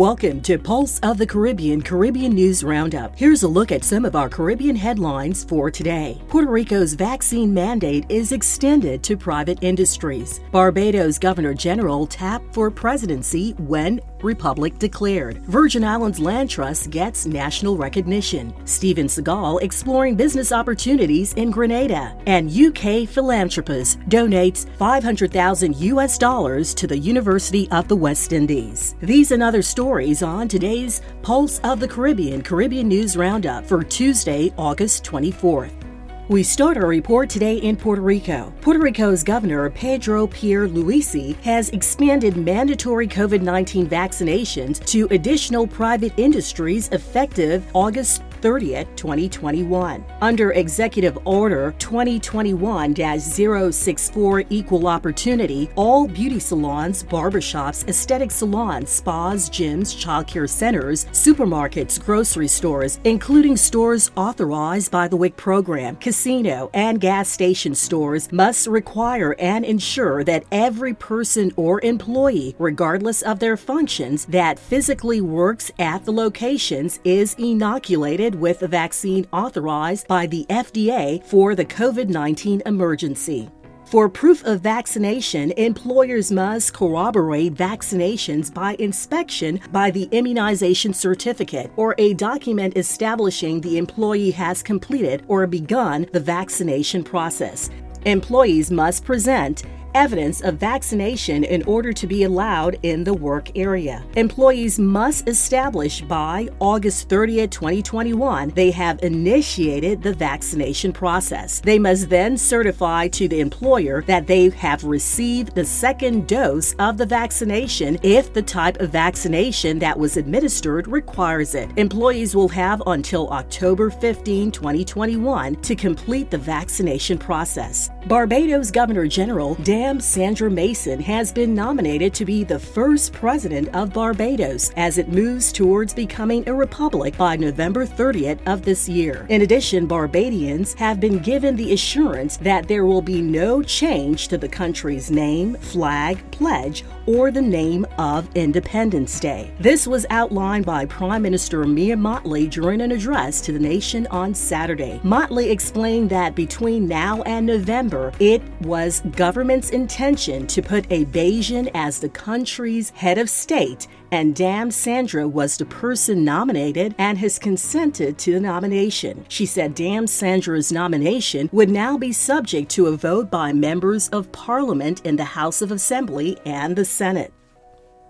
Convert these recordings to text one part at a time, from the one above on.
Welcome to Pulse of the Caribbean Caribbean News Roundup. Here's a look at some of our Caribbean headlines for today. Puerto Rico's vaccine mandate is extended to private industries. Barbados Governor General tapped for presidency when Republic declared. Virgin Islands Land Trust gets national recognition. Steven Seagal exploring business opportunities in Grenada. And UK philanthropist donates 500,000 US dollars to the University of the West Indies. These and other stories on today's Pulse of the Caribbean Caribbean News Roundup for Tuesday, August 24th. We start our report today in Puerto Rico. Puerto Rico's Governor Pedro Pierluisi has expanded mandatory COVID 19 vaccinations to additional private industries effective August 30th, 2021. Under Executive Order 2021 064 Equal Opportunity, all beauty salons, barbershops, aesthetic salons, spas, gyms, childcare centers, supermarkets, grocery stores, including stores authorized by the WIC program, casino, and gas station stores must require and ensure that every person or employee, regardless of their functions, that physically works at the locations is inoculated with a vaccine authorized by the FDA for the COVID 19 emergency. For proof of vaccination, employers must corroborate vaccinations by inspection by the immunization certificate or a document establishing the employee has completed or begun the vaccination process. Employees must present evidence of vaccination in order to be allowed in the work area. Employees must establish by August 30, 2021, they have initiated the vaccination process. They must then certify to the employer that they have received the second dose of the vaccination if the type of vaccination that was administered requires it. Employees will have until October 15, 2021 to complete the vaccination process. Barbados Governor General Dan Sam Sandra Mason has been nominated to be the first president of Barbados as it moves towards becoming a republic by November 30th of this year. In addition, Barbadians have been given the assurance that there will be no change to the country's name, flag, pledge, or the name of Independence Day. This was outlined by Prime Minister Mia Mottley during an address to the nation on Saturday. Mottley explained that between now and November, it was government's intention to put a Bajan as the country's head of state, and Dame Sandra was the person nominated and has consented to the nomination. She said Dame Sandra's nomination would now be subject to a vote by members of parliament in the House of Assembly and the Senate.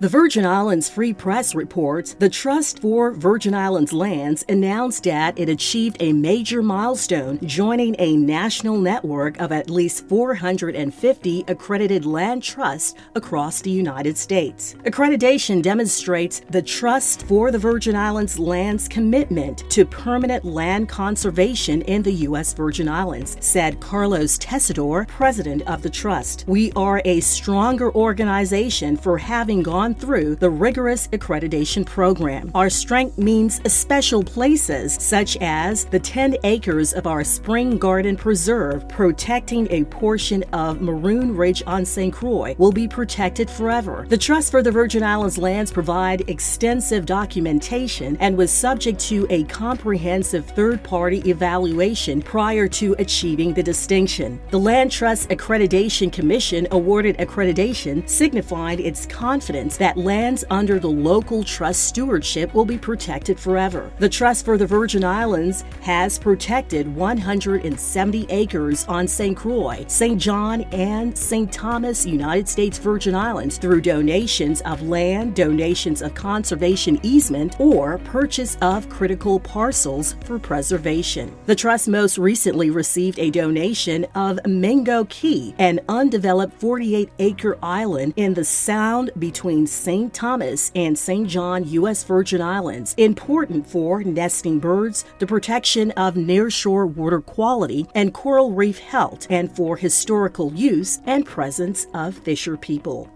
The Virgin Islands Free Press reports the Trust for Virgin Islands Lands announced that it achieved a major milestone, joining a national network of at least 450 accredited land trusts across the United States. Accreditation demonstrates the Trust for the Virgin Islands Lands commitment to permanent land conservation in the U.S. Virgin Islands, said Carlos Tesador, president of the Trust. We are a stronger organization for having gone through the rigorous accreditation program. Our strength means special places, such as the 10 acres of our Spring Garden Preserve protecting a portion of Maroon Ridge on St. Croix, will be protected forever. The Trust for the Virgin Islands lands provide extensive documentation and was subject to a comprehensive third party evaluation prior to achieving the distinction. The Land Trust Accreditation Commission awarded accreditation, signifying its confidence that lands under the local trust stewardship will be protected forever. The Trust for the Virgin Islands has protected 170 acres on St. Croix, St. John, and St. Thomas, United States Virgin Islands through donations of land, donations of conservation easement, or purchase of critical parcels for preservation. The Trust most recently received a donation of Mingo Cay, an undeveloped 48 acre island in the sound between St. Thomas and St. John, U.S. Virgin Islands, important for nesting birds, the protection of nearshore water quality and coral reef health, and for historical use and presence of fisher people.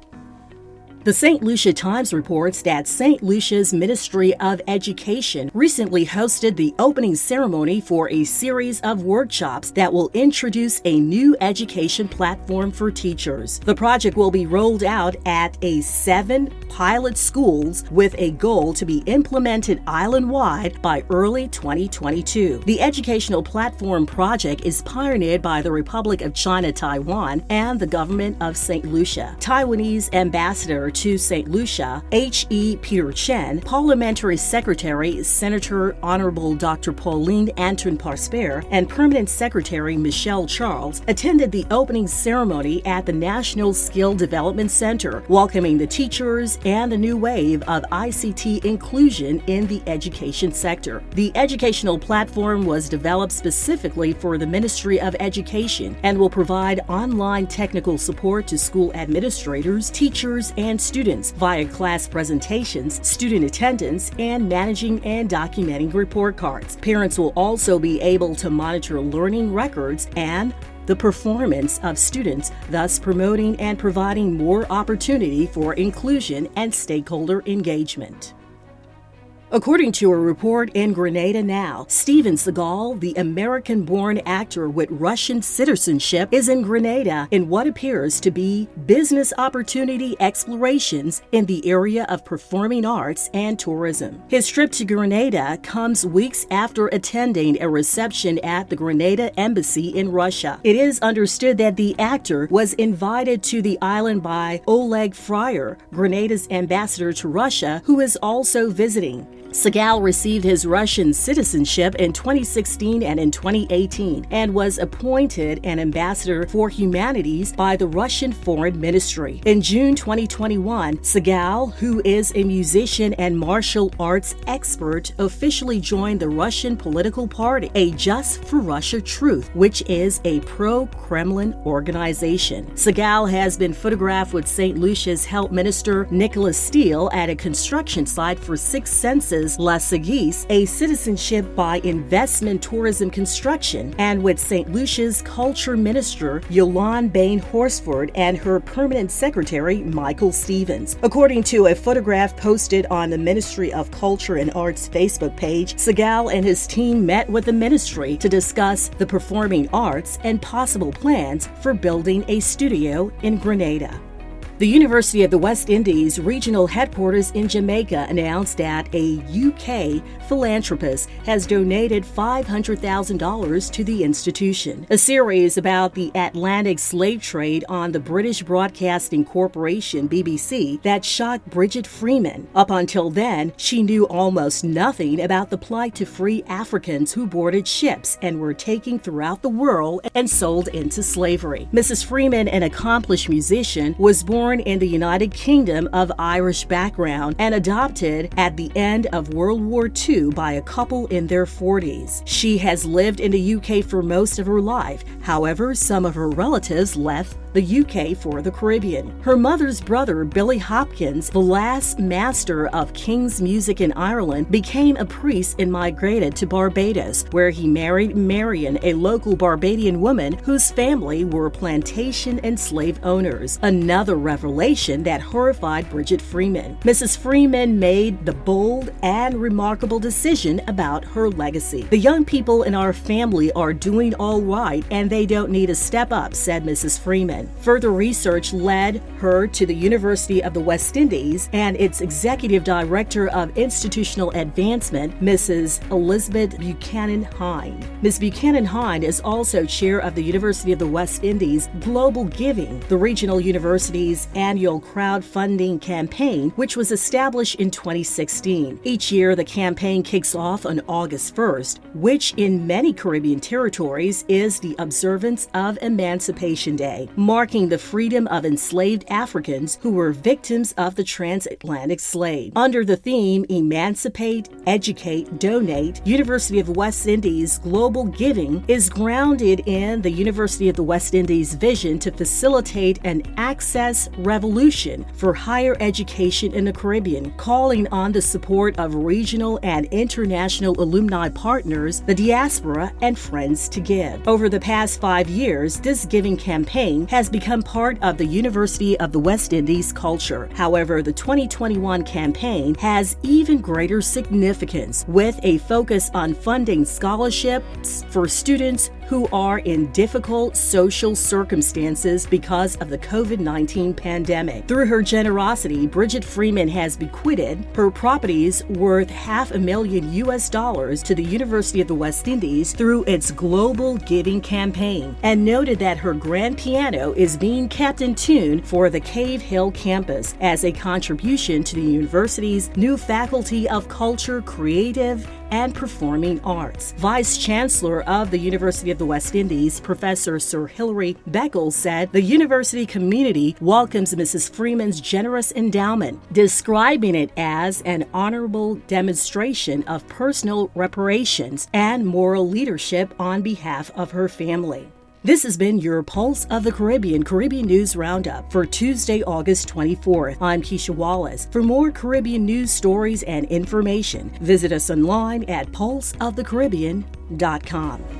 The St. Lucia Times reports that St. Lucia's Ministry of Education recently hosted the opening ceremony for a series of workshops that will introduce a new education platform for teachers. The project will be rolled out at a seven pilot schools with a goal to be implemented island wide by early 2022. The educational platform project is pioneered by the Republic of China Taiwan and the government of St. Lucia. Taiwanese ambassador to St. Lucia, H.E. Peter Chen, Parliamentary Secretary Senator Honorable Dr. Pauline Anton Prosper, and Permanent Secretary Michelle Charles attended the opening ceremony at the National Skill Development Center, welcoming the teachers and the new wave of ICT inclusion in the education sector. The educational platform was developed specifically for the Ministry of Education and will provide online technical support to school administrators, teachers, and students via class presentations, student attendance, and managing and documenting report cards. Parents will also be able to monitor learning records and the performance of students, thus promoting and providing more opportunity for inclusion and stakeholder engagement. According to a report in Grenada Now, Steven Seagal, the American born actor with Russian citizenship, is in Grenada in what appears to be business opportunity explorations in the area of performing arts and tourism. His trip to Grenada comes weeks after attending a reception at the Grenada Embassy in Russia. It is understood that the actor was invited to the island by Oleg Firer, Grenada's ambassador to Russia, who is also visiting. Seagal received his Russian citizenship in 2016 and in 2018 and was appointed an ambassador for humanities by the Russian Foreign Ministry. In June 2021, Seagal, who is a musician and martial arts expert, officially joined the Russian political party, A Just for Russia Truth, which is a pro Kremlin organization. Seagal has been photographed with St. Lucia's Health Minister Nicholas Steele at a construction site for Six Senses La Sagesse, a citizenship by investment tourism construction, and with St. Lucia's culture minister Yolande Bain Horsford and her permanent secretary Michael Stevens. According to a photograph posted on the Ministry of Culture and Arts Facebook page, Seagal and his team met with the ministry to discuss the performing arts and possible plans for building a studio in Grenada. The University of the West Indies regional headquarters in Jamaica announced that a UK philanthropist has donated $500,000 to the institution. A series about the Atlantic slave trade on the British Broadcasting Corporation BBC that shocked Bridget Freeman. Up until then, she knew almost nothing about the plight to free Africans who boarded ships and were taken throughout the world and sold into slavery. Mrs. Freeman, an accomplished musician, was born born in the United Kingdom of Irish background and adopted at the end of World War II by a couple in their 40s. She has lived in the UK for most of her life. However, some of her relatives left the UK for the Caribbean. Her mother's brother, Billy Hopkins, the last master of King's music in Ireland, became a priest and migrated to Barbados, where he married Marion, a local Barbadian woman whose family were plantation and slave owners. Another revelation that horrified Bridget Freeman. Mrs. Freeman made the bold and remarkable decision about her legacy. The young people in our family are doing all right and they don't need a step up, said Mrs. Freeman. Further research led her to the University of the West Indies and its executive director of institutional advancement, Mrs. Elizabeth Buchanan Hind. Ms. Buchanan Hind is also chair of the University of the West Indies Global Giving, the regional university's annual crowdfunding campaign, which was established in 2016. Each year, the campaign kicks off on August 1st, which in many Caribbean territories is the observance of Emancipation Day marking the freedom of enslaved Africans who were victims of the transatlantic slave. Under the theme Emancipate, Educate, Donate, University of the West Indies Global Giving is grounded in the University of the West Indies vision to facilitate an access revolution for higher education in the Caribbean, calling on the support of regional and international alumni partners, the diaspora, and friends to give. Over the past five years, this giving campaign has become part of the University of the West Indies culture. However, the 2021 campaign has even greater significance with a focus on funding scholarships for students who are in difficult social circumstances because of the COVID 19 pandemic. Through her generosity, Bridget Freeman has bequeathed her properties worth half a million US dollars to the University of the West Indies through its Global Giving campaign and noted that her grand piano is being kept in tune for the Cave Hill campus as a contribution to the university's new Faculty of Culture, Creative, and Performing Arts. Vice Chancellor of the University of the West Indies, Professor Sir Hilary Beckles, said the university community welcomes Mrs. Freeman's generous endowment, describing it as an honorable demonstration of personal reparations and moral leadership on behalf of her family. This has been your Pulse of the Caribbean Caribbean News Roundup for Tuesday, August 24th. I'm Keisha Wallace. For more Caribbean news stories and information, visit us online at pulseofthecaribbean.com.